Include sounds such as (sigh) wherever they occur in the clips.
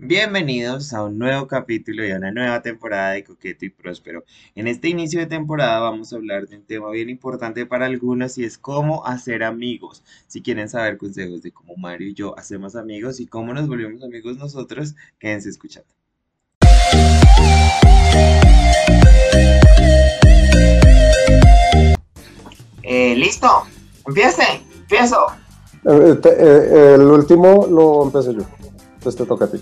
Bienvenidos a un nuevo capítulo y a una nueva temporada de Coqueto y Próspero. En este inicio de temporada vamos a hablar de un tema bien importante para algunos y es cómo hacer amigos. Si quieren saber consejos de cómo Mario y yo hacemos amigos y cómo nos volvemos amigos nosotros, quédense escuchando. Eh, ¿Listo? Empiece, empiezo. Eh, el último lo empecé yo. Entonces te toca a ti.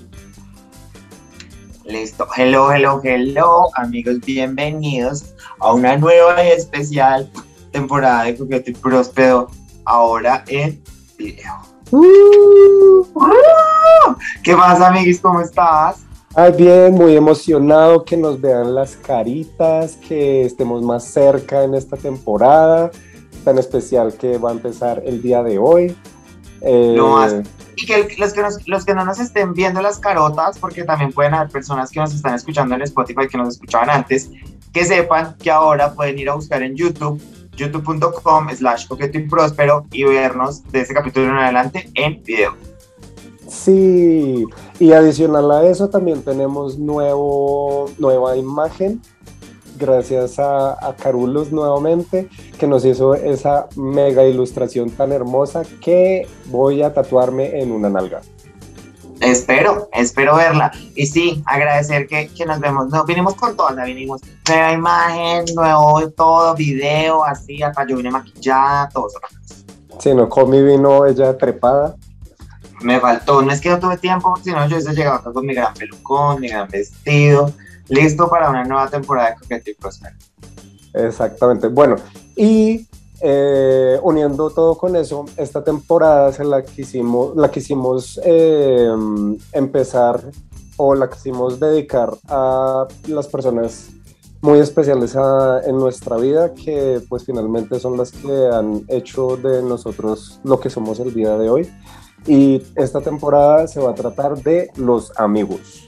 Listo. Hello, hello, hello, amigos, bienvenidos a una nueva y especial temporada de Coqueto y Próspero. Ahora en video. ¿Qué más, amigos? ¿Cómo estás? Ay, bien, muy emocionado que nos vean las caritas, que estemos más cerca en esta temporada tan especial que va a empezar el día de hoy. Eh, Lo más. Y que los que, nos- los que no nos estén viendo las carotas, porque también pueden haber personas que nos están escuchando en Spotify que nos escuchaban antes, que sepan que ahora pueden ir a buscar en YouTube, youtube.com slash coqueto y próspero y vernos de este capítulo en adelante en video. Sí, y adicional a eso también tenemos nuevo, nueva imagen, gracias a, a Carulos nuevamente, que nos hizo esa mega ilustración tan hermosa que voy a tatuarme en una nalga. Espero, espero verla. Y sí, agradecer que, que nos vemos. No, vinimos con todas, vinimos. Nueva imagen, nuevo todo, video, así, acá yo vine maquillada, todo eso. Si no, Comi vino ella trepada. Me faltó, no es que no tuve tiempo, si no yo hubiese llegado acá con mi gran pelucón, mi gran vestido, listo para una nueva temporada de Coqueto y Próspero. Exactamente. Bueno, y eh, uniendo todo con eso, esta temporada se la quisimos, la quisimos eh, empezar o la quisimos dedicar a las personas muy especiales en nuestra vida que pues finalmente son las que han hecho de nosotros lo que somos el día de hoy. Y esta temporada se va a tratar de los amigos.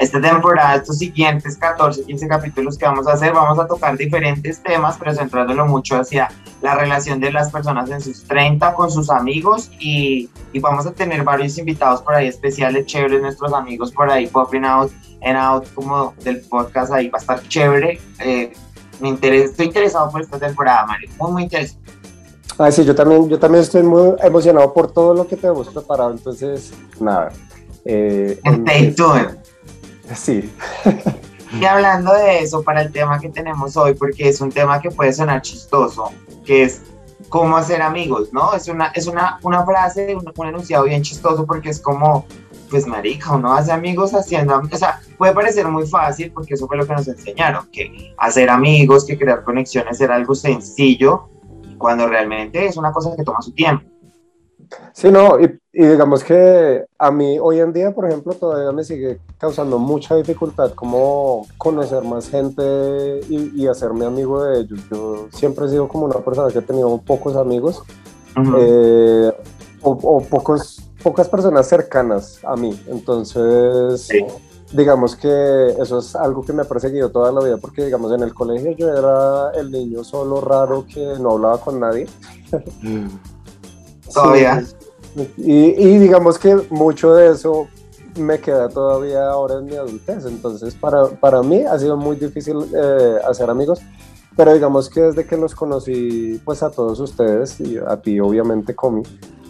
Esta temporada, estos siguientes 14, 15 capítulos que vamos a hacer, vamos a tocar diferentes temas, pero centrándolo mucho hacia la relación de las personas en sus 30 con sus amigos y, y vamos a tener varios invitados por ahí especiales, chéveres, nuestros amigos por ahí, popping out and out, como del podcast ahí, va a estar chévere. Eh, me interesa, estoy interesado por esta temporada, Mario, muy, muy interesado. Ah, sí, yo también, yo también estoy muy emocionado por todo lo que tenemos preparado, entonces, nada. eh, Stay tuned. Sí, Y hablando de eso, para el tema que tenemos hoy, porque es un tema que puede sonar chistoso, que es cómo hacer amigos, ¿no? Es una, es una, una frase, un, un enunciado bien chistoso porque es como, pues marica, uno hace amigos haciendo, o sea, puede parecer muy fácil porque eso fue lo que nos enseñaron, que hacer amigos, que crear conexiones era algo sencillo, cuando realmente es una cosa que toma su tiempo. Sí, no, y, y digamos que a mí hoy en día, por ejemplo, todavía me sigue causando mucha dificultad como conocer más gente y, y hacerme amigo de ellos. Yo siempre he sido como una persona que ha tenido pocos amigos Ujú. eh, o, o pocos, pocas personas cercanas a mí. Entonces, Sí. digamos que eso es algo que me ha perseguido toda la vida, porque digamos en el colegio yo era el niño solo raro que no hablaba con nadie. Todavía. Sí. Y, y digamos que mucho de eso me queda todavía ahora en mi adultez. Entonces, para, para mí ha sido muy difícil eh, hacer amigos. Pero digamos que desde que los conocí, pues a todos ustedes y a ti, obviamente, Comi,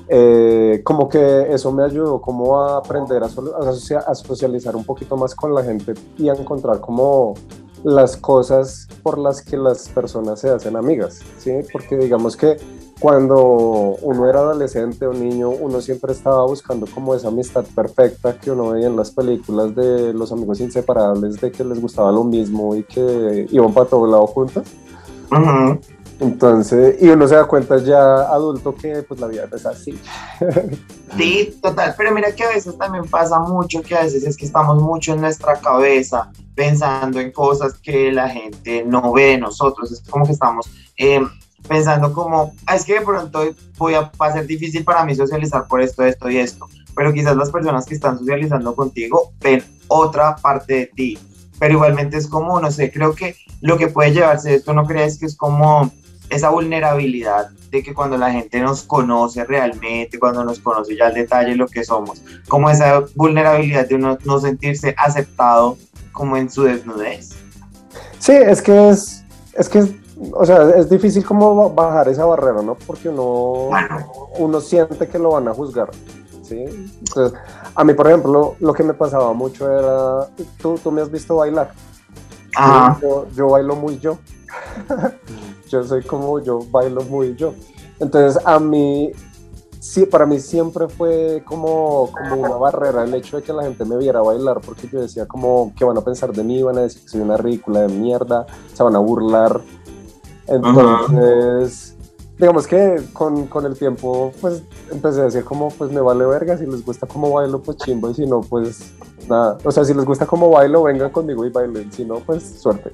eh, como que eso me ayudó como a aprender a, socia- a socializar un poquito más con la gente y a encontrar como las cosas por las que las personas se hacen amigas, ¿sí? Porque digamos que cuando uno era adolescente o niño, uno siempre estaba buscando como esa amistad perfecta que uno veía en las películas de los amigos inseparables, de que les gustaba lo mismo y que iban para todo lado juntos. Entonces, y uno se da cuenta ya adulto que pues la vida es así. (laughs) Sí, total, pero mira que a veces también pasa mucho, que a veces es que estamos mucho en nuestra cabeza pensando en cosas que la gente no ve de nosotros, es como que estamos eh, pensando como, "Ah, es que de pronto voy a, va a ser difícil para mí socializar por esto, esto y esto, pero quizás las personas que están socializando contigo ven otra parte de ti, pero igualmente es como, no sé, creo que lo que puede llevarse de esto, ¿no crees que es como esa vulnerabilidad de que cuando la gente nos conoce realmente, cuando nos conoce ya al detalle lo que somos, como esa vulnerabilidad de uno no sentirse aceptado como en su desnudez. Sí, es que es, es que, o sea, es difícil como bajar esa barrera, ¿no? Porque uno, uno siente que lo van a juzgar, ¿sí? Entonces, a mí, por ejemplo, lo que me pasaba mucho era, tú, tú me has visto bailar. Yo, yo, bailo muy yo. (laughs) yo soy como yo, bailo muy yo. Entonces, a mí, sí, para mí siempre fue como, como una barrera el hecho de que la gente me viera bailar, porque yo decía como, ¿qué van a pensar de mí? Van a decir que soy una ridícula de mierda, se van a burlar. Entonces, digamos que con, con, el tiempo, pues empecé a decir como, pues me vale verga, si les gusta como bailo, pues chimbo, y si no, pues nada. O sea, si les gusta como bailo, vengan conmigo y bailen, si no, pues suerte.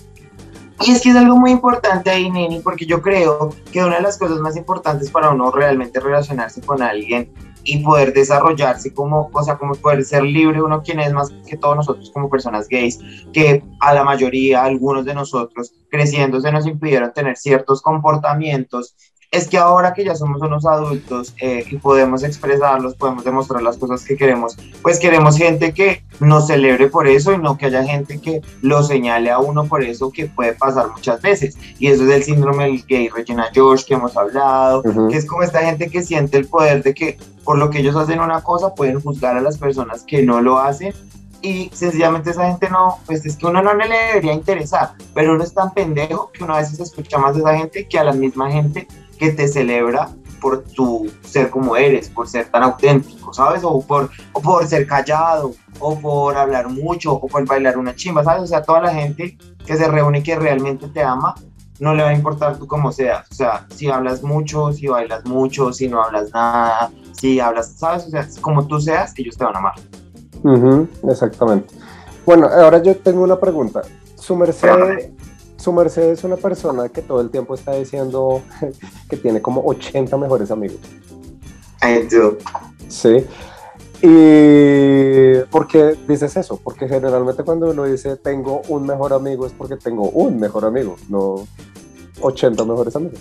Y es que es algo muy importante ahí, Nini, porque yo creo que una de las cosas más importantes para uno realmente relacionarse con alguien y poder desarrollarse como, o sea, como poder ser libre uno quien es más que todos nosotros como personas gays, que a la mayoría, algunos de nosotros creciendo se nos impidieron tener ciertos comportamientos es que ahora que ya somos unos adultos eh, y podemos expresarlos, podemos demostrar las cosas que queremos, pues queremos gente que nos celebre por eso y no que haya gente que lo señale a uno por eso que puede pasar muchas veces. Y eso es el síndrome del gay Regina George que hemos hablado, que es como esta gente que siente el poder de que por lo que ellos hacen una cosa pueden juzgar a las personas que no lo hacen y sencillamente esa gente no, pues es que uno no le debería interesar, pero uno es tan pendejo que uno a veces escucha más de esa gente que a la misma gente que te celebra por tu ser como eres, por ser tan auténtico, ¿sabes? O por, o por ser callado, o por hablar mucho, o por bailar una chimba, ¿sabes? O sea, toda la gente que se reúne y que realmente te ama, no le va a importar tú como seas. O sea, si hablas mucho, si bailas mucho, si no hablas nada, si hablas, ¿sabes? O sea, como tú seas, ellos te van a amar. exactamente. Bueno, ahora yo tengo una pregunta. Su merced, su merced es una persona que todo el tiempo está diciendo (laughs) que tiene como 80 mejores amigos. I do. Sí. ¿Y por qué dices eso? Porque generalmente cuando uno dice tengo un mejor amigo es porque tengo un mejor amigo, no 80 mejores amigos.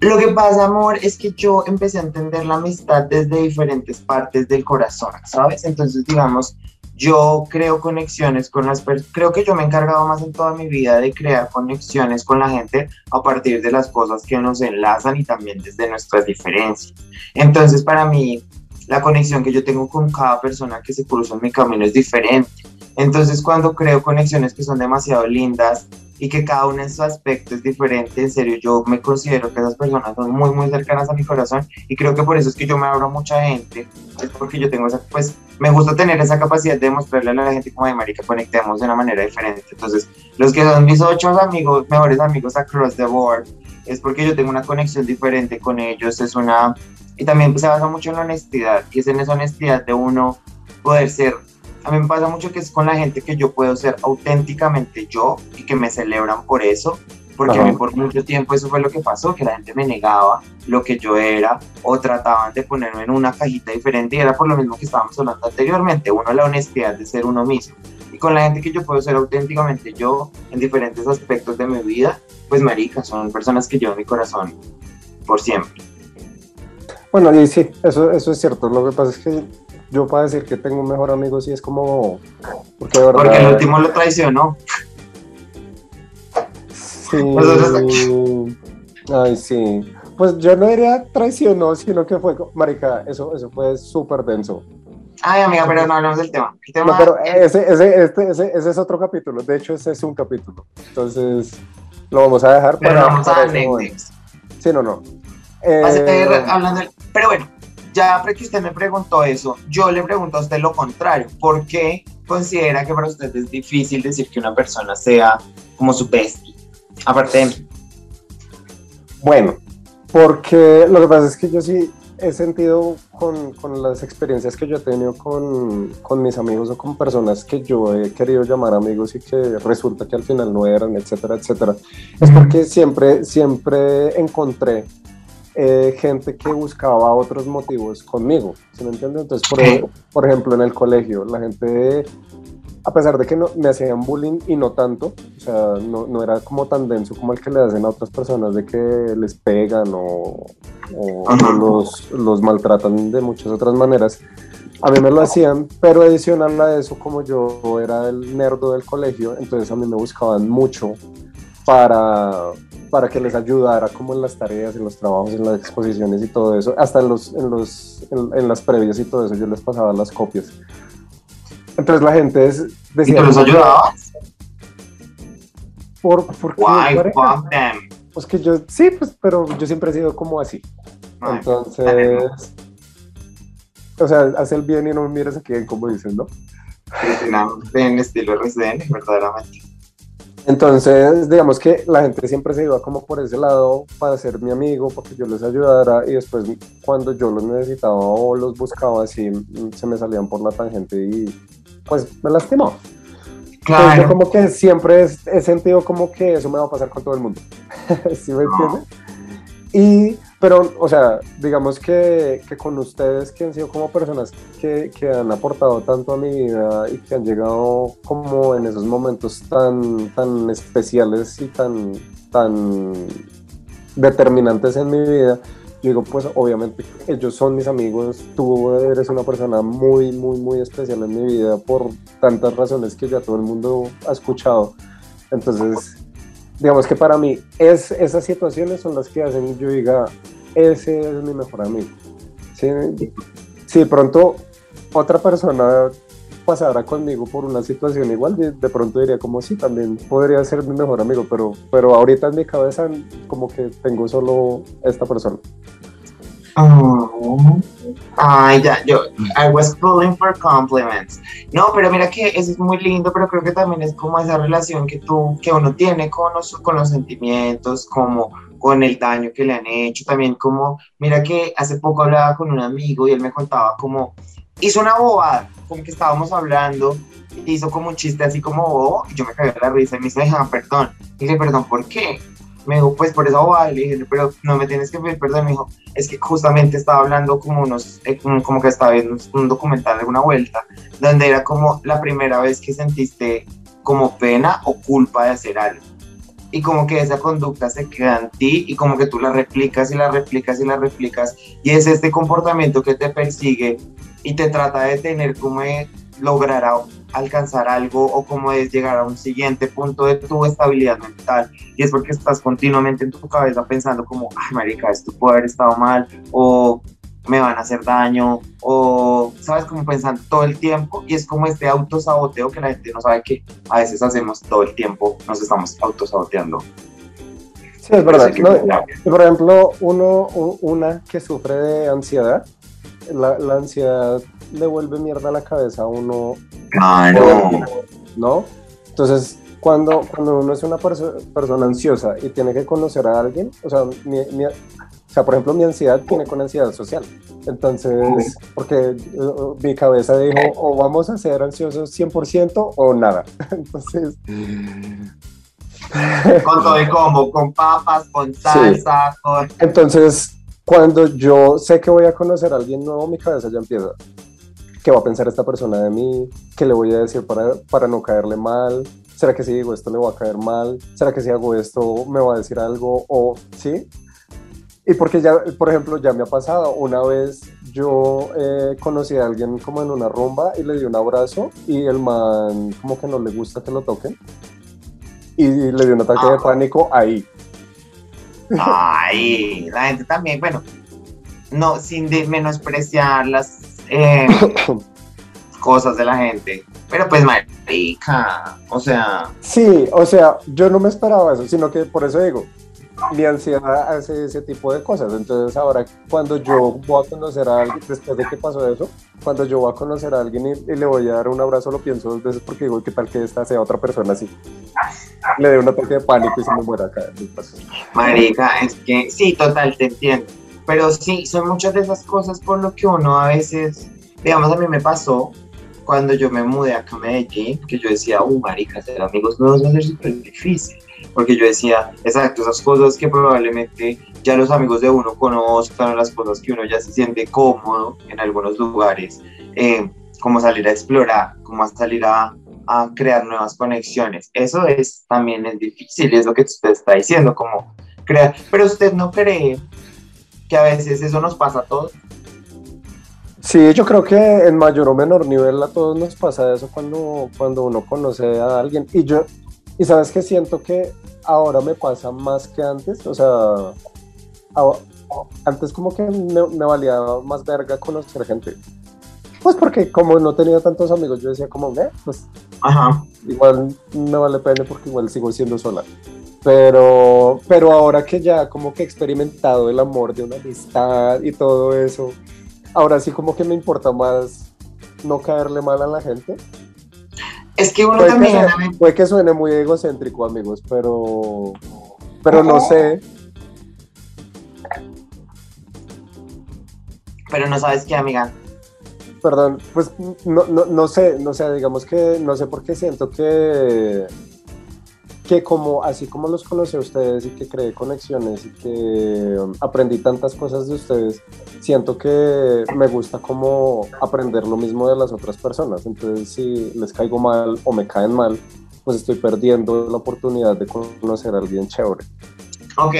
Lo que pasa, amor, es que yo empecé a entender la amistad desde diferentes partes del corazón, ¿sabes? Entonces, digamos, yo creo conexiones con las personas, creo que yo me he encargado más en toda mi vida de crear conexiones con la gente a partir de las cosas que nos enlazan y también desde nuestras diferencias. Entonces para mí la conexión que yo tengo con cada persona que se cruza en mi camino es diferente. Entonces cuando creo conexiones que son demasiado lindas y que cada uno en su aspecto es diferente, en serio, yo me considero que esas personas son muy, muy cercanas a mi corazón y creo que por eso es que yo me abro a mucha gente, es porque yo tengo esa, pues, me gusta tener esa capacidad de mostrarle a la gente como de marica, conectemos de una manera diferente. Entonces, los que son mis ocho amigos, mejores amigos across the board, es porque yo tengo una conexión diferente con ellos, es una, y también se basa mucho en la honestidad, y es en esa honestidad de uno poder ser a mí me pasa mucho que es con la gente que yo puedo ser auténticamente yo y que me celebran por eso, porque a mí por mucho tiempo eso fue lo que pasó, que la gente me negaba lo que yo era o trataban de ponerme en una cajita diferente y era por lo mismo que estábamos hablando anteriormente, uno la honestidad de ser uno mismo. Y con la gente que yo puedo ser auténticamente yo en diferentes aspectos de mi vida, pues marica, son personas que llevo en mi corazón por siempre. Bueno, y sí, eso, eso es cierto. Lo que pasa es que yo para decir que tengo un mejor amigo sí es como... Porque, verdad, porque el último lo traicionó. Sí. Ay, sí. Pues yo no diría traicionó, sino que fue, marica, eso, eso fue súper denso. Ay, amiga, pero no hablamos del tema. no, pero ese, ese, este, ese, ese, es otro capítulo. De hecho, ese es un capítulo. Entonces, lo vamos a dejar pero Vamos a Sí, no, no. Eh, hablando Pero bueno, ya que usted me preguntó eso, yo le pregunto a usted lo contrario. ¿Por qué considera que para usted es difícil decir que una persona sea como su bestie? Aparte Bueno, porque lo que pasa es que yo sí he sentido con, con, las experiencias que yo he tenido con, con, mis amigos o con personas que yo he querido llamar amigos y que resulta que al final no eran, etcétera, etcétera. Es porque siempre, siempre encontré eh, gente que buscaba otros motivos conmigo, ¿se me entiende? Entonces, por, por ejemplo, en el colegio, la gente a pesar de que no, me hacían bullying y no tanto, o sea, no, no, era como tan denso como el que le hacen a otras personas de que les pegan o, o los, los, maltratan de muchas otras maneras. A mí me lo hacían, pero adicional a eso, como yo era el nerdo del colegio, entonces a mí me buscaban mucho para, para que les ayudara como en las tareas, en los trabajos, en las exposiciones y todo eso, hasta en, los, en, los, en, en las previas y todo eso, yo les pasaba las copias. Entonces la gente es, decía... ¿Y tú los ayudabas? ¿Por, por qué? Why fuck them? Pues que yo, sí, pues, pero yo siempre he sido como así. Entonces... O sea, hace el bien y no me mires aquí, como dicen, ¿no? En estilo RCN, verdaderamente. Entonces, digamos que la gente siempre se iba como por ese lado para ser mi amigo, para que yo les ayudara y después cuando yo los necesitaba o los buscaba así, se me salían por la tangente y pues me lastimó. Claro. yo como que siempre he, sentido como que eso me va a pasar con todo el mundo. (laughs) ¿Sí me entiendes? Y, pero, o sea, digamos que, que, con ustedes que han sido como personas que, que, han aportado tanto a mi vida y que han llegado como en esos momentos tan, tan especiales y tan, tan determinantes en mi vida, yo digo, pues obviamente ellos son mis amigos, tú eres una persona muy, muy, muy especial en mi vida por tantas razones que ya todo el mundo ha escuchado. Entonces, digamos que para mí es, esas situaciones son las que hacen que yo diga, ese es mi mejor amigo. Si de pronto otra persona pasara conmigo por una situación igual, de, pronto diría como sí, también podría ser mi mejor amigo, pero, pero ahorita en mi cabeza como que tengo solo esta persona. Oh. Ay, ya, yo, I was pulling for compliments. No, pero mira que eso es muy lindo, pero creo que también es como esa relación que tú, que uno tiene con los, con los sentimientos, como con el daño que le han hecho, también como, mira que hace poco hablaba con un amigo y él me contaba como, hizo una bobada, como que estábamos hablando, hizo como un chiste así como bobo, y yo me de la risa y me dice, perdón, y le dije, perdón, ¿por qué? Me dijo, pues por esa bobada, le dije, pero no me tienes que pedir perdón, me dijo, es que justamente estaba hablando como unos, eh, como que estaba viendo un documental de una vuelta, donde era como la primera vez que sentiste como pena o culpa de hacer algo y como que esa conducta se queda en ti y como que tú la replicas y la replicas y la replicas y es este comportamiento que te persigue y te trata de tener como de lograr alcanzar algo o como de llegar a un siguiente punto de tu estabilidad mental. Y es porque estás continuamente en tu cabeza pensando como, ay marica, esto puede haber estado mal o me van a hacer daño o, ¿sabes? Como pensando todo el tiempo y es como este autosaboteo que la gente no sabe que a veces hacemos todo el tiempo, nos estamos autosaboteando. Sí, es verdad. por ejemplo, uno, una que sufre de ansiedad, la, la, ansiedad le vuelve mierda a la cabeza a uno. Claro. ¿No? Entonces, cuando, cuando uno es una persona ansiosa y tiene que conocer a alguien, o sea, mi, o sea, por ejemplo, mi ansiedad tiene con ansiedad social. Entonces, porque uh, mi cabeza dijo, o vamos a ser ansiosos 100% o nada. (laughs) Entonces... (laughs) con todo el combo, con papas, con salsa, con... Entonces, cuando yo sé que voy a conocer a alguien nuevo, mi cabeza ya empieza. ¿Qué va a pensar esta persona de mí? ¿Qué le voy a decir para, para no caerle mal? ¿Será que si digo esto le va a caer mal? ¿Será que si hago esto me va a decir algo? ¿O sí? Y porque ya, por ejemplo, ya me ha pasado, una vez yo eh, conocí a alguien como en una rumba y le di un abrazo y el man como que no le gusta que lo toquen y le dio un ataque de ah. pánico ahí. Ay, la gente también, bueno, no, sin menospreciar las eh, (coughs) cosas de la gente, pero pues marica, o sea... Sí, o sea, yo no me esperaba eso, sino que por eso digo, mi ansiedad hace ese tipo de cosas. Entonces ahora cuando yo voy a conocer a alguien, después de que pasó eso, cuando yo voy a conocer a alguien y, le voy a dar un abrazo, lo pienso dos veces porque digo, ¿qué tal que esta sea otra persona así? Le dé un ataque de pánico y se me muera acá. Marica, es que sí, total, te entiendo. Pero sí, son muchas de esas cosas por lo que uno a veces, digamos, a mí me pasó cuando yo me mudé acá a Medellín, que yo decía, uh, marica, ser amigos nuevos va a ser súper difícil porque yo decía, exacto, esas cosas que probablemente ya los amigos de uno conozcan, las cosas que uno ya se siente cómodo en algunos lugares, eh, como salir a explorar, como salir a, a crear nuevas conexiones. Eso es también es difícil, es lo que usted está diciendo, como crear. Pero usted no cree que a veces eso nos pasa a todos. Sí, yo creo que en mayor o menor nivel a todos nos pasa eso cuando, cuando uno conoce a alguien. Y yo, y sabes que siento que ahora me pasa más que antes, o sea, antes como que me, me valía más verga conocer gente. Pues porque como no tenía tantos amigos, yo decía como, eh, pues Ajá. igual no vale pena porque igual sigo siendo sola. Pero, pero ahora que ya como que he experimentado el amor de una amistad y todo eso, ahora sí como que me importa más no caerle mal a la gente. Es que uno Puede que, también, suene, puede que suene muy egocéntrico, amigos, pero, pero no sé. pero no sabes qué, amiga. Perdón, pues no, no, no sé, no sé, digamos que no sé por qué siento que, que como así como los conocí a ustedes y que creé conexiones y que um, aprendí tantas cosas de ustedes, siento que me gusta como aprender lo mismo de las otras personas. Entonces, si les caigo mal o me caen mal, pues estoy perdiendo la oportunidad de conocer a alguien chévere. Ok.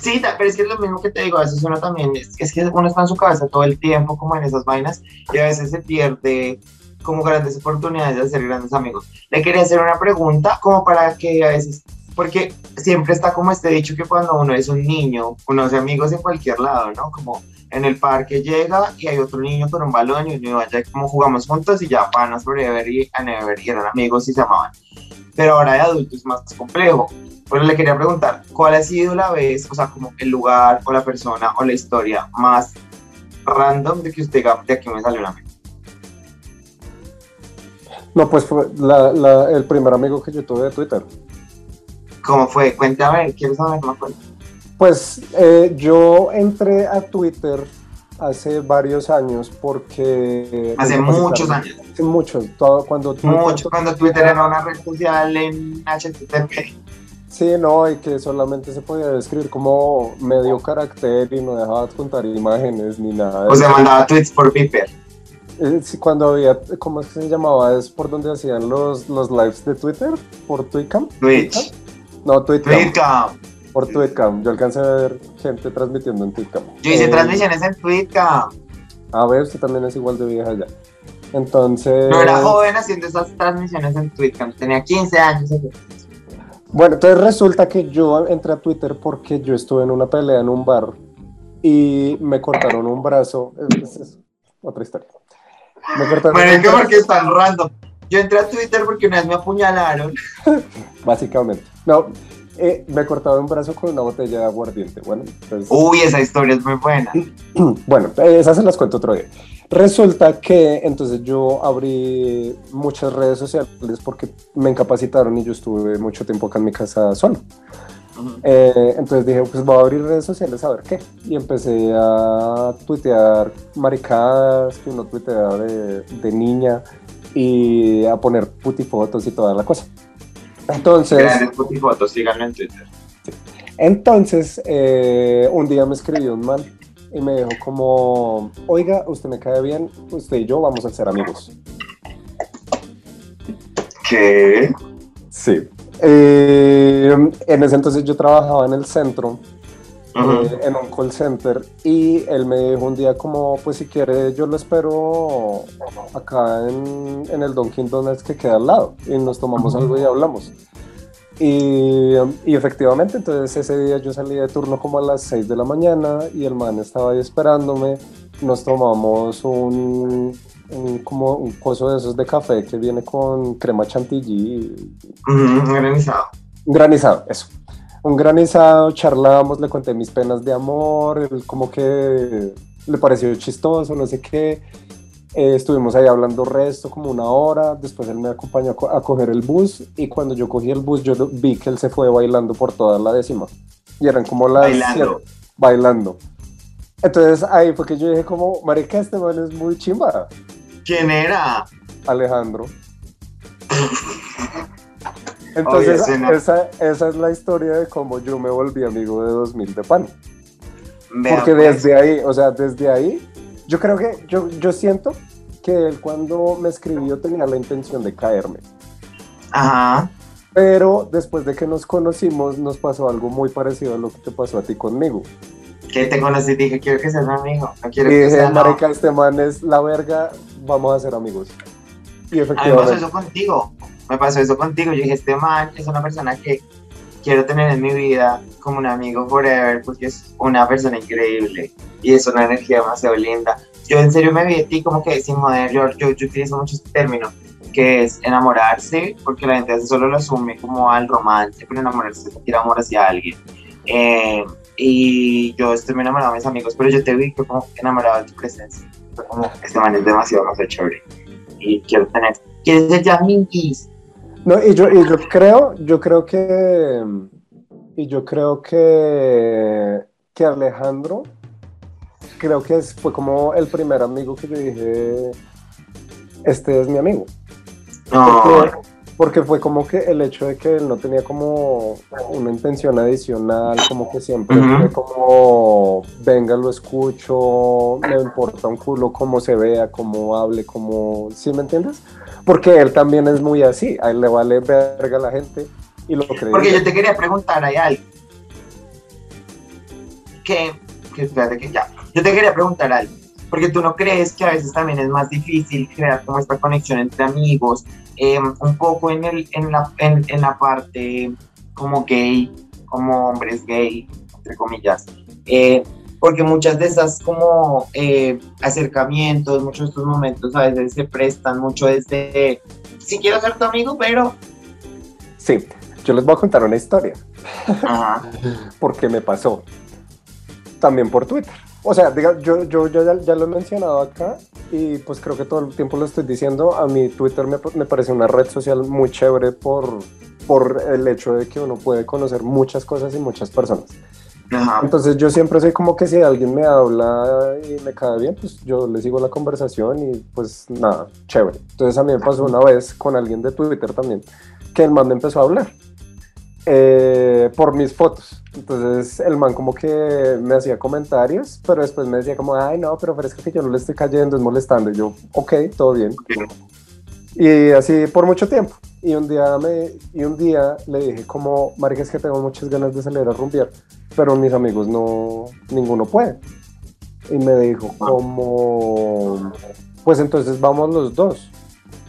Sí, pero es que es lo mismo que te digo, a veces uno también, es, es que uno está en su cabeza todo el tiempo como en esas vainas y a veces se pierde como grandes oportunidades de hacer grandes amigos. Le quería hacer una pregunta como para que a veces, porque siempre está como este dicho que cuando uno es un niño, uno hace amigos en cualquier lado, ¿no? Como en el parque llega y hay otro niño con un balón y uno vaya como jugamos juntos y ya van a forever y a never y eran amigos y se amaban. Pero ahora de adulto es más complejo. Pero le quería preguntar, ¿cuál ha sido la vez, o sea, como el lugar o la persona o la historia más random de que usted diga, de aquí me salió un amigo? No, pues fue la- la- el primer amigo que yo tuve de Twitter. ¿Cómo fue? Cuéntame, quiero saber, me acuerdo. Pues eh, yo entré a Twitter hace varios años porque... Hace muchos años, Hace muchos, todo, cuando mucho, cuando Twitter era una red social en HTTP. Sí, no, y que solamente se podía describir como medio carácter y no dejaba adjuntar imágenes ni nada. O se eso. mandaba tweets por Piper. Eh, cuando había, ¿cómo es que se llamaba? Es por donde hacían los, los lives de Twitter, por Twitcam. Twitch. No, Twitcam. Twitcam. Por Twitcam. Yo alcancé a ver gente transmitiendo en Twitcam. Yo hice Eh, transmisiones en Twitcam. A ver, usted también es igual de vieja ya. Entonces. No era joven haciendo esas transmisiones en Twitcam. Tenía 15 años. Bueno, entonces resulta que yo entré a Twitter porque yo estuve en una pelea en un bar y me cortaron un brazo. Es, es otra historia. Me cortaron Bueno, brazo, porque es tan random. Yo entré a Twitter porque una vez me apuñalaron. (laughs) Básicamente. No, eh, me cortaron un brazo con una botella de aguardiente. Bueno, entonces. Uy, esa historia es muy buena. (clears throat) Bueno, esas se las cuento otro día. Resulta que entonces yo abrí muchas redes sociales porque me incapacitaron y yo estuve mucho tiempo acá en mi casa solo. Eh, entonces dije, pues voy a abrir redes sociales a ver qué. Y empecé a tuitear maricadas que uno tuitea de, de niña y a poner putifotos y toda la cosa. Entonces, Grandes fotos, síganlo en Twitter. entonces eh, un día me escribió un man y me dijo como, oiga, usted me cae bien, usted y yo vamos a ser amigos. ¿Qué? Sí. Eh, en ese entonces yo trabajaba en el centro, eh, en un call center, y él me dijo un día como, pues si quiere yo lo espero acá en, en el Dunkin' Donuts que queda al lado, y nos tomamos algo y hablamos. Y, y efectivamente, entonces ese día yo salí de turno como a las 6 de la mañana y el man estaba ahí esperándome. Nos tomamos un, un- como un coso de esos de café que viene con crema chantilly, Ujú, Organizado. un granizado, eso. Un granizado, charlamos, le conté mis penas de amor, él como que le pareció chistoso, no sé qué. Eh, estuvimos ahí hablando resto como una hora, después él me acompañó a, co- a coger el bus y cuando yo cogí el bus yo vi que él se fue bailando por toda la décima. Y eran como las... Bailando. siete- bailando. Entonces ahí fue que yo dije como, marica, este man es muy chimba, ¿Quién era? Alejandro. (laughs) Entonces, esa, esa es la historia de cómo yo me volví amigo de 2000 de pan. Porque pues. desde ahí, o sea, desde ahí, yo creo que, yo, yo siento que él cuando me escribió tenía la intención de caerme. Ajá. Pero después de que nos conocimos, nos pasó algo muy parecido a lo que te pasó a ti conmigo. Que te conocí y dije, quiero que seas mi amigo. No quiero Y que dije, sea no. marica, este man es la verga, vamos a ser amigos. Y A mí me pasó efectivamente, eso contigo. Me pasó eso contigo. Yo dije, este man es una persona que quiero tener en mi vida como un amigo forever porque es una persona increíble y es una energía demasiado linda. Yo en serio me vi de ti como que sin joder, yo, yo, yo utilizo mucho este término que es enamorarse, porque la gente solo lo asume como al romance, pero enamorarse es sentir amor hacia alguien. Eh, y yo estoy muy enamorado de mis amigos, pero yo te vi que como enamorado de tu presencia. Fue como, este man es demasiado, demasiado chévere. Y quiero tener, ¿quieres ser ya amiguis? no, y yo, y yo creo, yo creo que, y yo creo que, que Alejandro, creo que fue como el primer amigo que yo dije, este es mi amigo. No, Porque, porque fue como que el hecho de que él no tenía como una intención adicional, como que siempre fue como, venga, lo escucho, me importa un culo cómo se vea, cómo hable, cómo, ¿sí me entiendes? Porque él también es muy así, a él le vale verga a la gente y lo cree. Porque yo te quería preguntar, hay algo. Que, que espérate que ya. Yo te quería preguntar algo. Porque tú no crees que a veces también es más difícil crear como esta conexión entre amigos, eh, un poco en, el, en, la, en, en la parte como gay, como hombres gay, entre comillas. Eh, porque muchas de esas como eh, acercamientos, muchos de estos momentos a veces se prestan mucho desde, si quiero ser tu amigo, pero... Sí, yo les voy a contar una historia, Ajá. (laughs) porque me pasó. También por Twitter. O sea, diga, yo, yo, yo ya, ya lo he mencionado acá y pues creo que todo el tiempo lo estoy diciendo. A mí Twitter me, me parece una red social muy chévere por, por el hecho de que uno puede conocer muchas cosas y muchas personas. Ajá. Entonces yo siempre soy como que si alguien me habla y me cae bien, pues yo le sigo la conversación y pues nada, chévere. Entonces a mí me pasó una vez con alguien de Twitter también, que el man me empezó a hablar eh, por mis fotos. Entonces el man como que me hacía comentarios, pero después me decía como, ay no, pero parece que yo no le estoy cayendo, es molestando. Y yo, ok, todo bien. Y así por mucho tiempo. Y un día, me, y un día le dije como, marica, es que tengo muchas ganas de salir a rumbear, pero mis amigos no, ninguno puede. Y me dijo como, pues entonces vamos los dos.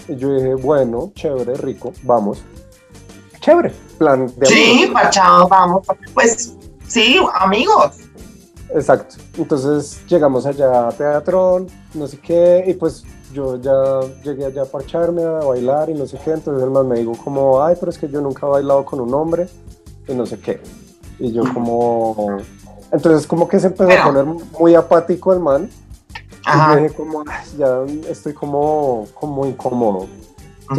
Y yo dije, bueno, chévere, rico, vamos. Chévere, plan de Sí, parchado, vamos. Pues sí, amigos. Exacto. Entonces llegamos allá a Teatrón, no sé qué, y pues yo ya llegué allá a parcharme, a bailar y no sé qué. Entonces el man me dijo como, ay, pero es que yo nunca he bailado con un hombre y no sé qué. Y yo como... Entonces como que se empezó Pero- a poner muy apático el man. Y dije como, "Ay, ya estoy como, como incómodo.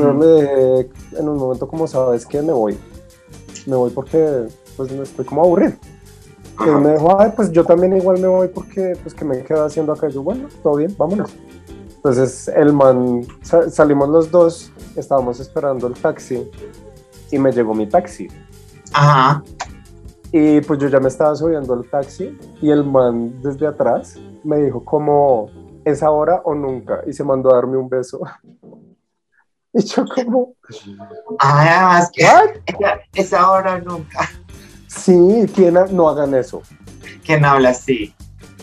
Ujú. le dije en un momento como, ¿sabes qué? Me voy. Me voy porque pues me estoy como aburrido. Y me dijo, ay, pues yo también igual me voy porque, pues, que me quedo haciendo acá? Y yo, bueno, todo bien, vámonos. Entonces, el man, sa- salimos los dos, estábamos esperando el taxi y me llegó mi taxi. Ajá. Y pues yo ya me estaba subiendo al taxi y el man desde atrás me dijo como, ¿es ahora o nunca? Y se mandó a darme un beso. (laughs) (laughs) Y yo como, Ay, además que ¿what? esa, esa hora nunca. Sí, ¿quién ha- no hagan eso? ¿Quién habla así?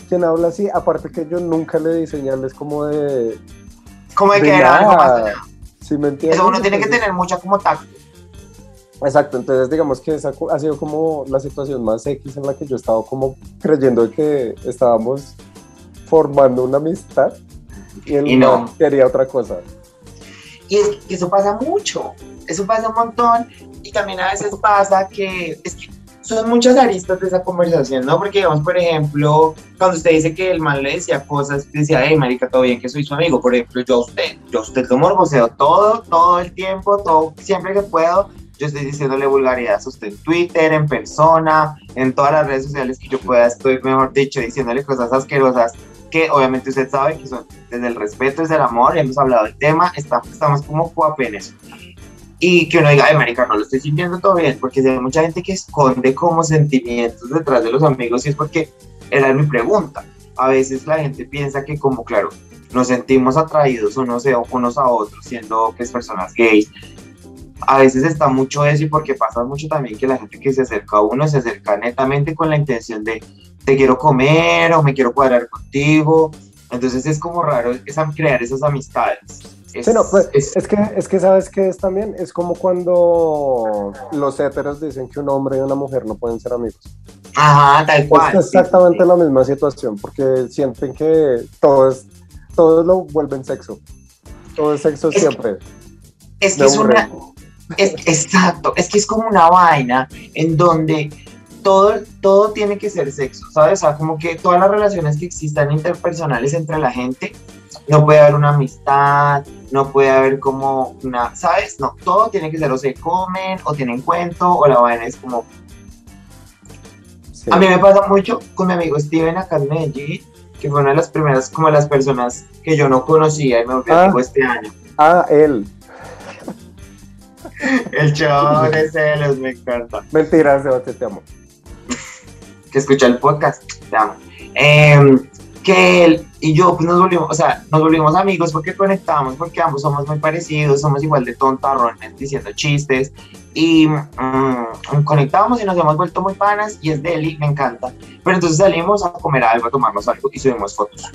¿Quién habla así? Aparte que yo nunca le di señales como de... Como de de que era algo más. nada. ¿Sí me entiendes? Eso uno tiene que tener mucha como tacto. Exacto, entonces digamos que esa ha sido como la situación más X en la que yo he estado como creyendo que estábamos formando una amistad y el Y no. quería otra cosa. Y es que eso pasa mucho. Eso pasa un montón. Y también a veces pasa que es que son muchas aristas de esa conversación, ¿no? Porque, digamos, por ejemplo, cuando usted dice que el man le decía cosas, decía, hey, marica, todo bien que soy su amigo. Por ejemplo, yo a usted, yo a usted lo morboseo todo, todo el tiempo, todo, siempre que puedo. Yo estoy diciéndole vulgaridades a usted en Twitter, en persona, en todas las redes sociales que yo pueda, estoy, mejor dicho, diciéndole cosas asquerosas que obviamente usted sabe que son desde el respeto, desde el amor, hemos hablado del tema, está- estamos como guapo en eso. Y que uno diga, ay, marica, no lo estoy sintiendo todo bien, porque hay mucha gente que esconde como sentimientos detrás de los amigos y es porque era mi pregunta. A veces la gente piensa que como, claro, nos sentimos atraídos unos, a- unos a otros, siendo que es personas gays, a veces está mucho eso y porque pasa mucho también que la gente que se acerca a uno se acerca netamente con la intención de te quiero comer o me quiero cuadrar contigo. Entonces es como raro crear esas amistades. Es, sí, no, pues, es, que, es que sabes que es también, es como cuando los héteros dicen que un hombre y una mujer no pueden ser amigos. Ajá, tal cual. Es exactamente la misma situación, porque sienten que todo es, todo lo vuelven sexo. Todo es sexo siempre. es que es una, exacto, es que es como una vaina en donde todo, todo tiene que ser sexo, ¿sabes? O sea, como que todas las relaciones que existan interpersonales entre la gente, no puede haber una amistad, no puede haber como una, ¿sabes? No, todo tiene que ser o se comen, o tienen cuento, o la vaina es como... A mí me pasa mucho con mi amigo Steven acá en Medellín, que fue una de las primeras, como las personas que yo no conocía y me volvió ah, este año. Ah, él. El chavo de celos, me encanta. Mentira, Sebastián, te amo. Que escucha el podcast, te amo. Em, que él y yo pues nos volvimos, o sea, nos volvimos amigos porque conectamos, porque ambos somos muy parecidos, somos igual de tontarrones diciendo chistes y mm, conectamos y nos hemos vuelto muy panas y es Deli, me encanta. Pero entonces salimos a comer algo, a tomarnos algo y subimos fotos.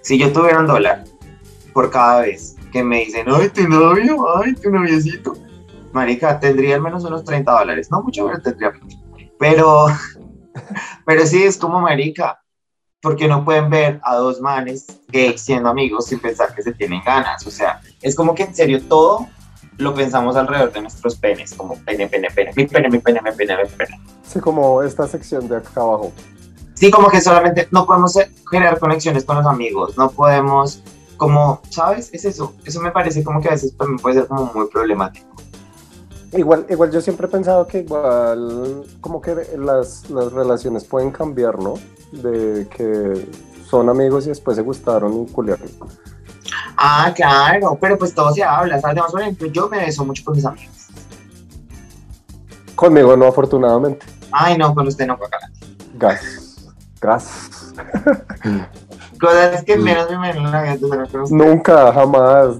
Si yo tuviera un dólar por cada vez que me dicen, ay, tu novio, ay, tu noviecito. Marica, tendría al menos unos 30 dólares. No mucho, pero tendría. (laughs) Pero, pero sí, es como marica, porque no pueden ver a dos manes que siendo amigos sin pensar que se tienen ganas. O sea, es como que en serio todo lo pensamos alrededor de nuestros penes, como pene, pene, pene, mi pene, mi pene, mi pene, mi pene. Sí, como esta sección de acá abajo. Sí, como que solamente no podemos generar conexiones con los amigos, no podemos como, ¿sabes? Es eso. Eso me parece como que a veces también puede ser como muy problemático. Igual, igual yo siempre he pensado que igual como que las, las relaciones pueden cambiar, ¿no? De que son amigos y después se gustaron y culiaron. Ah, claro, pero pues todo se habla, ¿sabes? por ejemplo, yo me beso mucho con mis amigos. Conmigo no, afortunadamente. Ay, no, con usted no, Gas. Gas. Cosas que menos me imagino la gente Nunca, jamás.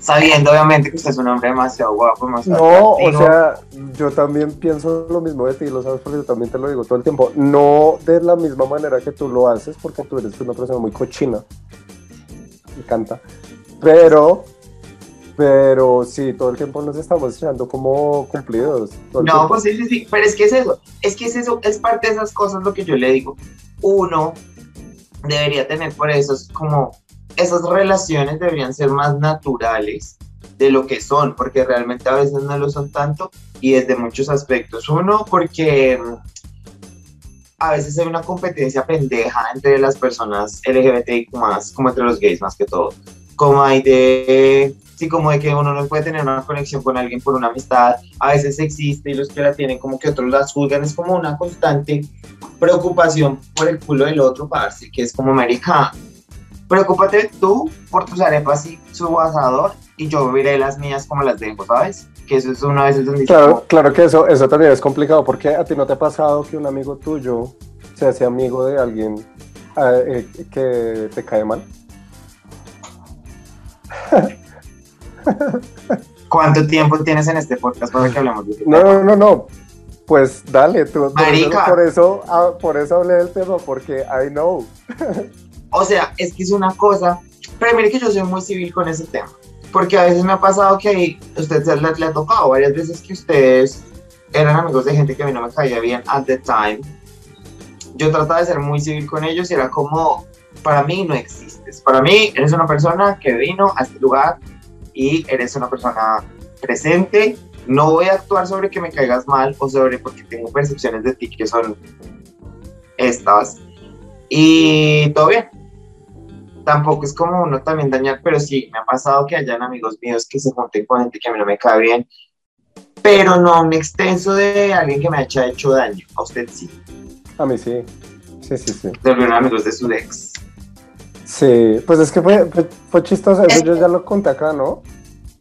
Sabiendo obviamente que usted es un hombre demasiado guapo, demasiado No, o sea, yo también pienso lo mismo de ti, lo sabes, porque yo también te lo digo todo el tiempo. No de la misma manera que tú lo haces, porque tú eres una persona muy cochina. Me encanta. Pero pero sí, todo el tiempo nos estamos echando como cumplidos. No, pues sí, sí, sí, pero es que es eso, es que es eso, es parte de esas cosas lo que yo le digo. Uno debería tener por eso, es como esas relaciones deberían ser más naturales de lo que son, porque realmente a veces no lo son tanto y desde muchos aspectos. Uno, porque a veces hay una competencia pendeja entre las personas LGBTI más, como entre los gays más que todo. Como hay de sí, como de que uno no puede tener una conexión con alguien por una amistad, a veces existe y los que la tienen como que otros las juzgan, es como una constante preocupación por el culo del otro, parce, que es como, América, preocúpate tú por tus arepas y su asador y yo veré las mías como las dejo, ¿sabes? Que eso es una vez donde... Claro, claro que eso, eso también es complicado, porque a ti no te ha pasado que un amigo tuyo se hace amigo de alguien eh, eh, que te cae mal. (laughs) (laughs) ¿Cuánto tiempo tienes en este podcast para que hablemos de este No, no, no, no. Pues dale, tú. Marica. Por eso, ah, por eso hablé del tema, porque I know. o sea, es que es una cosa. Pero mire que yo soy muy civil con ese tema. Porque a veces me ha pasado que usted le, le ha tocado varias veces que ustedes eran amigos de gente que a mí no me caía bien at the time. Yo trataba de ser muy civil con ellos y era como, para mí no existes. Para mí eres una persona que vino a este lugar y eres una persona presente. No voy a actuar sobre que me caigas mal o sobre porque tengo percepciones de ti que son estas. Y todo bien. Tampoco es como uno también dañar, pero sí, me ha pasado que hayan amigos míos que se junten con gente que a mí no me cae bien, pero no un extenso de alguien que me haya hecho daño. A usted sí. A mí sí. Sí, sí, sí. De amigos de su ex. Sí, pues es que fue, fue, chistoso, yo ya lo conté acá, ¿no?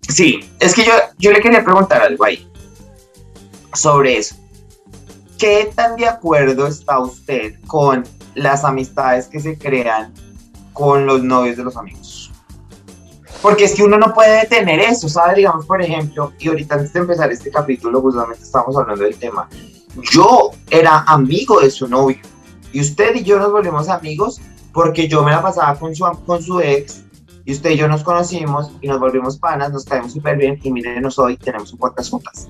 Sí, es que yo, yo le quería preguntar algo ahí sobre eso. ¿Qué tan de acuerdo está usted con las amistades que se crean con los novios de los amigos? Porque es que uno no puede detener eso, ¿sabes? Digamos, por ejemplo, y ahorita antes de empezar este capítulo, justamente estábamos hablando del tema. Yo era amigo de su novio y usted y yo nos volvimos amigos porque yo me la pasaba con su, con su ex y usted y yo nos conocimos y nos volvimos panas, nos caemos súper bien y mírenos hoy, tenemos un podcast juntas.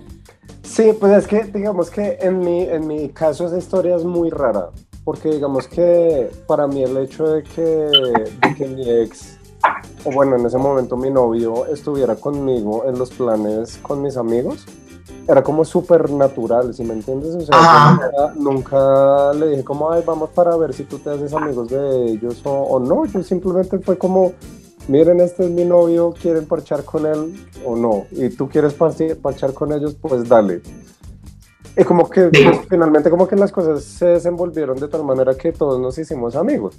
Sí, pues es que digamos que en mi, en mi caso esa historia es muy rara, porque digamos que para mí el hecho de que, de que mi ex, o bueno, en ese momento mi novio estuviera conmigo en los planes con mis amigos, era como súper natural, ¿sí me entiendes? O sea, nunca, nunca, le dije como, ay, vamos para ver si tú te haces amigos de ellos o, o no, yo simplemente fue como, miren, este es mi novio, quieren parchar con él o no, y tú quieres parchar con ellos, pues dale. Y como que pues, finalmente como que las cosas se desenvolvieron de tal manera que todos nos hicimos amigos.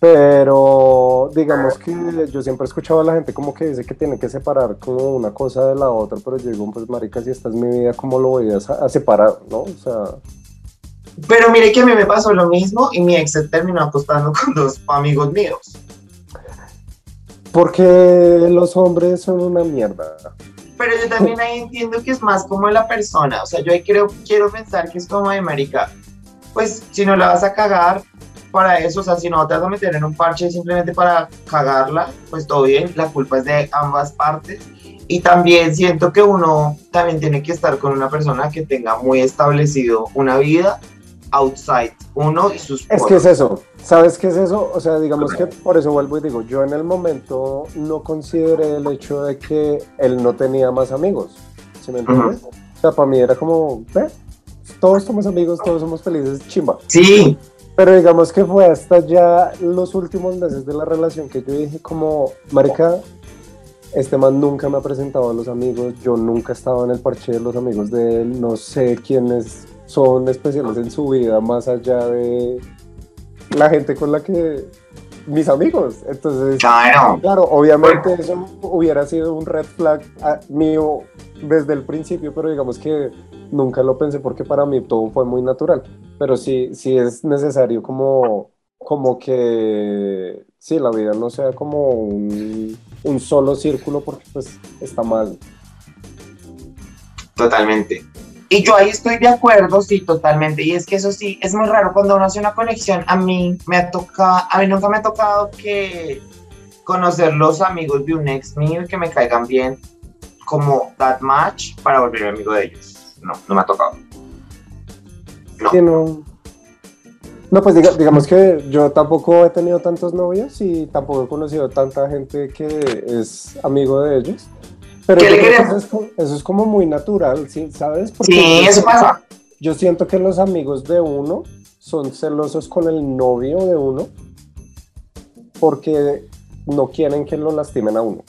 Pero digamos que yo siempre he escuchado a la gente como que dice que tiene que separar como una cosa de la otra, pero yo digo, pues marica, si esta es mi vida, ¿cómo lo voy a, separar? ¿No? O sea... Pero mire que a mí me pasó lo mismo y mi ex se terminó acostando (laughs) con dos amigos míos. Porque los hombres son una mierda. Pero yo también ahí entiendo que es más como la persona. O sea, yo ahí creo, quiero pensar que es como de marica. Pues si no la vas a cagar, para eso, o sea, si no te vas a meter en un parche simplemente para cagarla, pues todo bien, la culpa es de ambas partes. Y también siento que uno también tiene que estar con una persona que tenga muy establecido una vida outside uno y sus... Es que es eso, ¿sabes qué es eso? O sea, digamos que por eso vuelvo y digo, yo en el momento no consideré el hecho de que él no tenía más amigos, ¿sí me entiendes? O sea, para mí era como, ¿eh? todos somos amigos, todos somos felices, chimba. Sí, pero digamos que fue hasta ya los últimos meses de la relación que yo dije como, marica, este man nunca me ha presentado a los amigos, yo nunca he estado en el parche de los amigos de él, no sé quiénes son especiales en su vida más allá de la gente con la que mis amigos. Entonces, claro, claro obviamente eso hubiera sido un red flag ah, mío desde el principio, pero digamos que nunca lo pensé porque para mí todo fue muy natural. Pero sí, sí es necesario como, como que, sí, la vida no sea como un, un solo círculo porque pues está mal. Totalmente. Y yo ahí estoy de acuerdo, sí, totalmente. Y es que eso sí, es muy raro cuando uno hace una conexión. A mí me ha tocado, a mí nunca me ha tocado que conocer los amigos de un ex mío y que me caigan bien como that match para volverme amigo de ellos. No, no me ha tocado. No. no. pues digamos que yo tampoco he tenido tantos novios y tampoco he conocido tanta gente que es amigo de ellos. Pero eso, es, eso, es, como muy natural, ¿sí? ¿sabes? Porque sí, eso pasa. Yo siento que los amigos de uno son celosos con el novio de uno porque no quieren que lo lastimen a uno.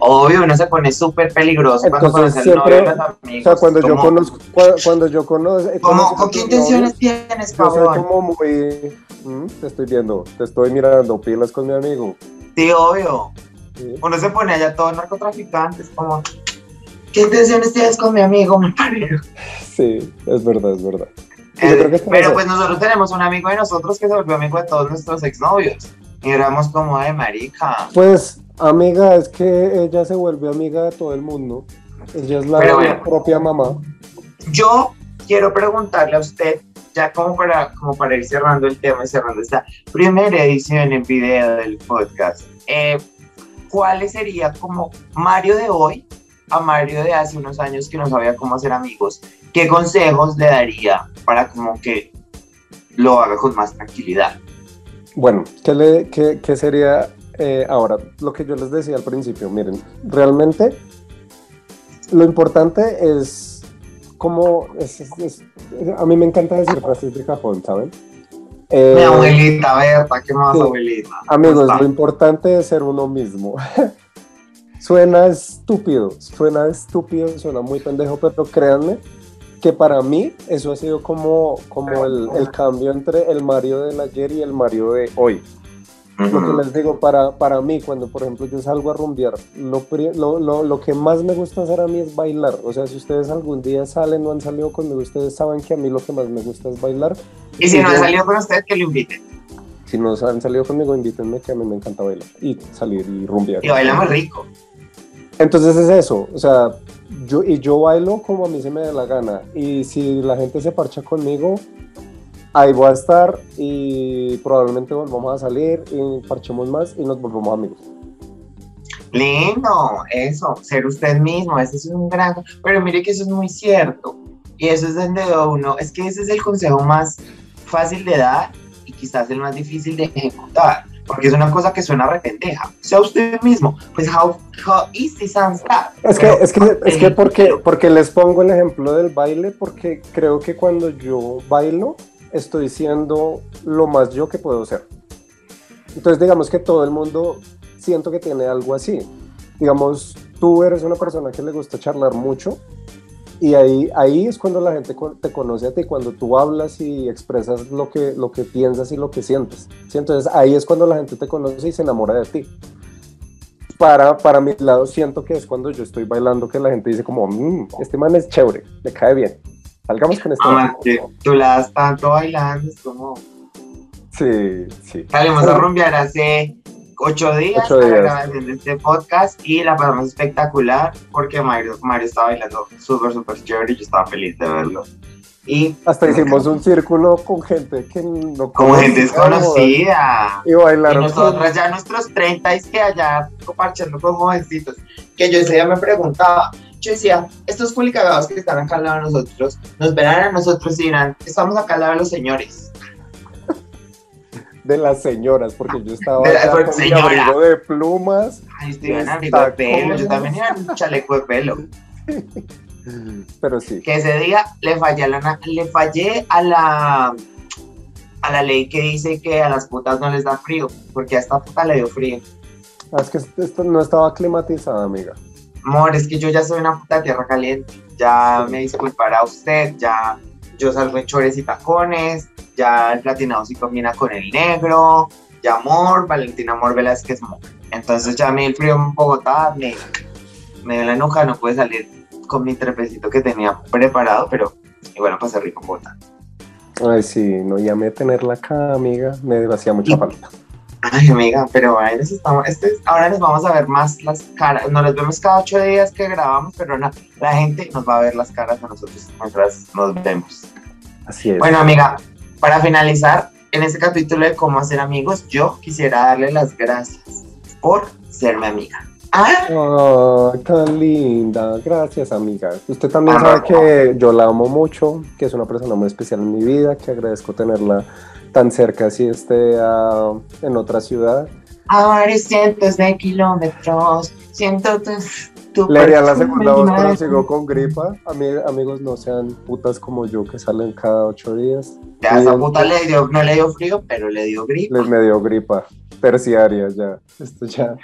Obvio, uno se pone súper peligroso cuando conoce el novio de los amigos. O sea, cuando yo conozco, cuando yo conozco... ¿Con qué intenciones tienes, cabrón? Yo soy como muy... Mm, te estoy viendo, te estoy mirando, pilas con mi amigo. Sí, obvio. Uno se pone allá todo narcotraficante, es como... ¿Qué intenciones tienes con mi amigo, mi (laughs) padre? Sí, es verdad, es verdad. Eh, pero pues nosotros tenemos un amigo de nosotros que se volvió amigo de todos nuestros exnovios. Y éramos como de marica. Pues Amiga, es que ella se vuelve amiga de todo el mundo. Ella es la propia mamá. Yo quiero preguntarle a usted, ya como para, como para ir cerrando el tema y cerrando esta primera edición en video del podcast, eh, ¿cuál sería como Mario de hoy a Mario de hace unos años que no sabía cómo hacer amigos? ¿Qué consejos le daría para como que lo haga con más tranquilidad? Bueno, ¿qué, le, qué, qué sería eh, ahora, lo que yo les decía al principio, miren, realmente lo importante es como, a mí me encanta decir frases de ¿saben? Eh, Mi abuelita, Berta, ¿qué más abuelita? Amigos, lo importante es ser uno mismo. (laughs) suena estúpido, suena estúpido, suena muy pendejo, pero créanme que para mí eso ha sido como, como el, el cambio entre el Mario del ayer y el Mario de hoy. Lo que les digo, para, para mí, cuando por ejemplo yo salgo a rumbear, lo, lo, lo, que más me gusta hacer a mí es bailar. O sea, si ustedes algún día salen o han salido conmigo, ustedes saben que a mí lo que más me gusta es bailar. Y si no han salido con ustedes, que lo inviten. Si no han salido conmigo, invítenme que a mí me encanta bailar y salir y rumbear. Y baila muy rico. Entonces es eso, o sea, yo, y yo bailo como a mí se me dé la gana. Y si la gente se parcha conmigo, ahí voy a estar y probablemente volvamos a salir y parchemos más y nos volvamos amigos. Lindo, eso, ser usted mismo, ese es un gran, pero mire que eso es muy cierto. Y eso es donde uno, es que ese es el consejo más fácil de dar y quizás el más difícil de ejecutar, porque es una cosa que suena repenteja. Sea usted mismo, pues how, how easy sounds that. Es que, es que, es que porque, porque les pongo el ejemplo del baile, porque creo que cuando yo bailo, estoy siendo lo más yo que puedo ser. Entonces digamos que todo el mundo siento que tiene algo así. Digamos, tú eres una persona que le gusta charlar mucho y ahí, ahí es cuando la gente te conoce a ti, cuando tú hablas y expresas lo que, lo que piensas y lo que sientes. Entonces ahí es cuando la gente te conoce y se enamora de ti. Para, para mi lado siento que es cuando yo estoy bailando que la gente dice como, mmm, este man es chévere, me cae bien. Salgamos con esto. Ah, tú la das tanto bailando, es como... Sí, sí. Salimos a rumbear hace ocho días, Ocho días. para la grabación de este podcast y la pasamos espectacular porque Mario, Mario estaba bailando súper, súper chévere y yo estaba feliz de verlo. Y Hasta hicimos un círculo con gente que no como gente desconocida. Y Y bailaron. nosotros ya nuestros 30 es que allá parchando con jovencitos, que yo ese día me preguntaba, yo decía, estos culicagados que están acá al lado de nosotros, nos verán a nosotros y dirán, estamos acá al lado de los señores. de las señoras, porque yo estaba De la- con mi abrigo de plumas, Ay, estoy en abrigo de pelo, yo también en un chaleco de pelo. (laughs) pero sí. que ese día le fallé a la, le fallé a la a la ley que dice que a las putas no les da frío, porque a esta puta le dio frío. Ah, Es que esto no estaba climatizada, amiga. Amor, es que yo ya soy una puta tierra caliente. Ya me disculpará usted, ya yo salgo en chores y tacones, ya el platinado sí combina con el negro, ya amor, Valentina Amor Velázquez Amor. Entonces ya a mí el frío en Bogotá me, me dio la nuca, no pude salir con mi trepecito que tenía preparado, pero y bueno, pasé rico en Bogotá. Ay, sí, no llamé a tenerla acá, amiga. Me hacía mucha falta. Ay, amiga, pero ahí estamos, este, ahora nos vamos a ver más las caras. Nos las vemos cada ocho días que grabamos, pero no, la gente nos va a ver las caras a nosotros mientras nos vemos. Así es. Bueno, amiga, para finalizar, en este capítulo de cómo hacer amigos, yo quisiera darle las gracias por serme amiga. Ah, Ay, tan linda. Gracias, amiga. Usted también Ah, sabe no. que yo la amo mucho, que es una persona muy especial en mi vida, que agradezco tenerla tan cerca si esté ah, en otra ciudad. a varios cientos de kilómetros, siento tu, Le haría la segunda voz, pero sigo con gripa. Ami- amigos, no sean putas como yo que salen cada ocho días. Ya esa Bien. puta le dio, no le dio frío, pero le dio gripe. Les me dio gripa terciaria ya. Esto ya.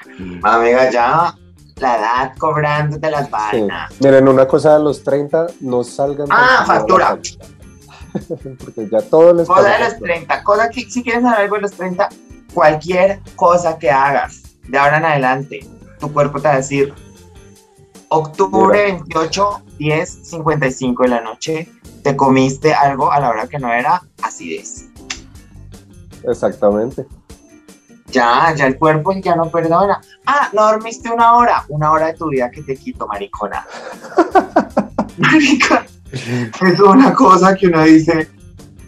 Amiga, ya la edad cobrándote las Sí. vainas. Miren, una cosa de los 30, no salgan. Ah, a factura. (laughs) Porque ya todo les Cosa de los factura. 30, cosa que si quieres saber algo de los 30, cualquier cosa que hagas de ahora en adelante, tu cuerpo te va a decir octubre 28, 10, 55 de la noche, te comiste algo a la hora que no era acidez. Exactamente. Ya, ya el cuerpo ya no perdona. Ah, no dormiste una hora, una hora de tu vida que te quito, maricona. (laughs) Marica, (laughs) es una cosa que uno dice,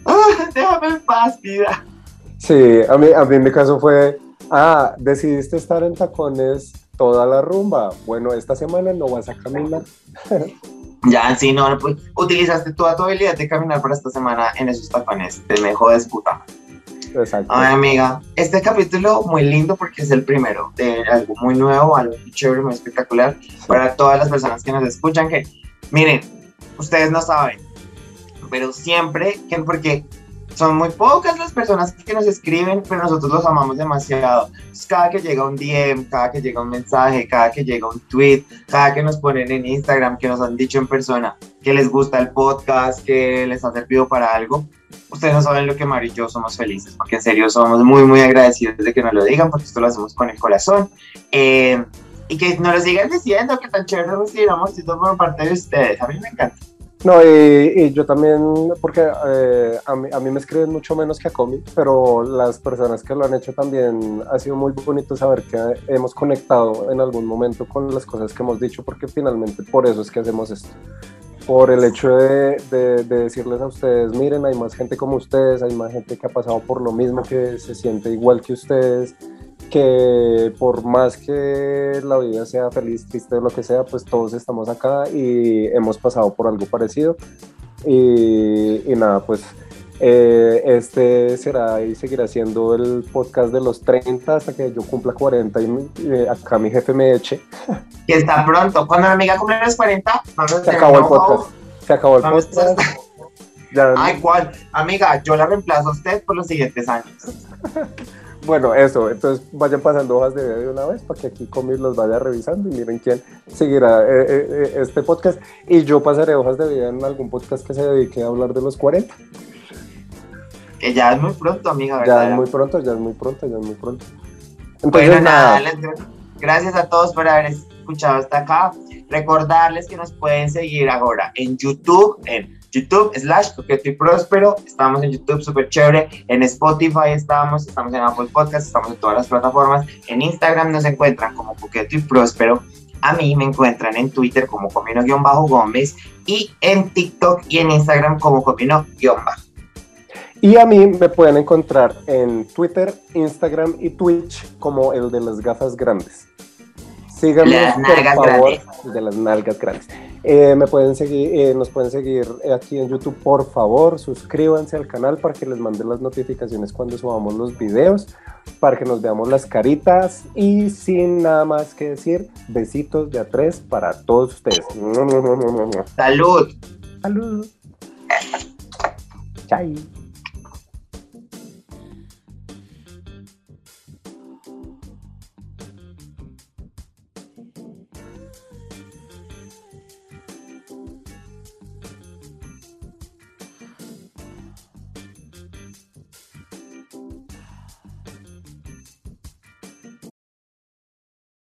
ah, déjame en paz, vida. Sí, a mí, a mí en mi caso fue, ah, decidiste estar en tacones toda la rumba. Bueno, esta semana no vas a caminar. (laughs) Ya, sí, no, no, pues, utilizaste toda tu habilidad de caminar para esta semana en esos tacones. Te me jodes, puta. Exacto. Ay, amiga, este capítulo muy lindo porque es el primero de algo muy nuevo, algo muy chévere, muy espectacular para todas las personas que nos escuchan. Que miren, ustedes no saben, pero siempre, que porque son muy pocas las personas que nos escriben, pero nosotros los amamos demasiado. Cada que llega un DM, cada que llega un mensaje, cada que llega un tweet, cada que nos ponen en Instagram, que nos han dicho en persona que les gusta el podcast, que les ha servido para algo, ustedes no saben lo que Mario y yo somos felices, porque en serio somos muy, muy agradecidos de que nos lo digan, porque esto lo hacemos con el corazón. Eh, y que nos lo sigan diciendo que tan chévere recibir amorcito por parte de ustedes. A mí me encanta. No, y, yo también, porque eh, a, mí, a, mí, me escriben mucho menos que a Comi, pero las personas que lo han hecho también ha sido muy bonito saber que hemos conectado en algún momento con las cosas que hemos dicho, porque finalmente por eso es que hacemos esto. Por el hecho de, de, de decirles a ustedes, miren, hay más gente como ustedes, hay más gente que ha pasado por lo mismo, que se siente igual que ustedes, que por más que la vida sea feliz, triste o lo que sea, pues todos estamos acá y hemos pasado por algo parecido. Y, nada, pues eh, este será y seguirá siendo el podcast de los 30 hasta que yo cumpla 40 y eh, acá mi jefe me eche. Y está pronto. Cuando la amiga cumple los 40, vamos a Se acabó el podcast. Se acabó el podcast. Ay, ¿cuál? Amiga, yo la reemplazo a usted por los siguientes años. (laughs) Bueno, eso, entonces vayan pasando hojas de video de una vez para que aquí Comis los vaya revisando y miren quién seguirá eh, eh, eh, este podcast. Y yo pasaré hojas de video en algún podcast que se dedique a hablar de los 40. Que ya es muy pronto, amiga, ¿verdad? Ya es muy pronto, ya es muy pronto, ya es muy pronto. Entonces, bueno, nada, gracias a todos por haber escuchado hasta acá. Recordarles que nos pueden seguir ahora en YouTube, en YouTube slash Coqueto y Próspero. Estamos en YouTube, súper chévere. En Spotify estamos, estamos en Apple Podcast, estamos en todas las plataformas. En Instagram nos encuentran como Coqueto y Próspero. A mí me encuentran en Twitter como Comino-Gómez y en TikTok y en Instagram como Comino-Bajo. Y a mí me pueden encontrar en Twitter, Instagram y Twitch como el de las gafas grandes. Síganme, por favor, de las nalgas grandes. Eh, me pueden seguir, eh, nos pueden seguir aquí en YouTube, por favor, suscríbanse al canal para que les mande las notificaciones cuando subamos los videos, para que nos veamos las caritas y sin nada más que decir, besitos de a tres para todos ustedes. Salud. Salud. Chai.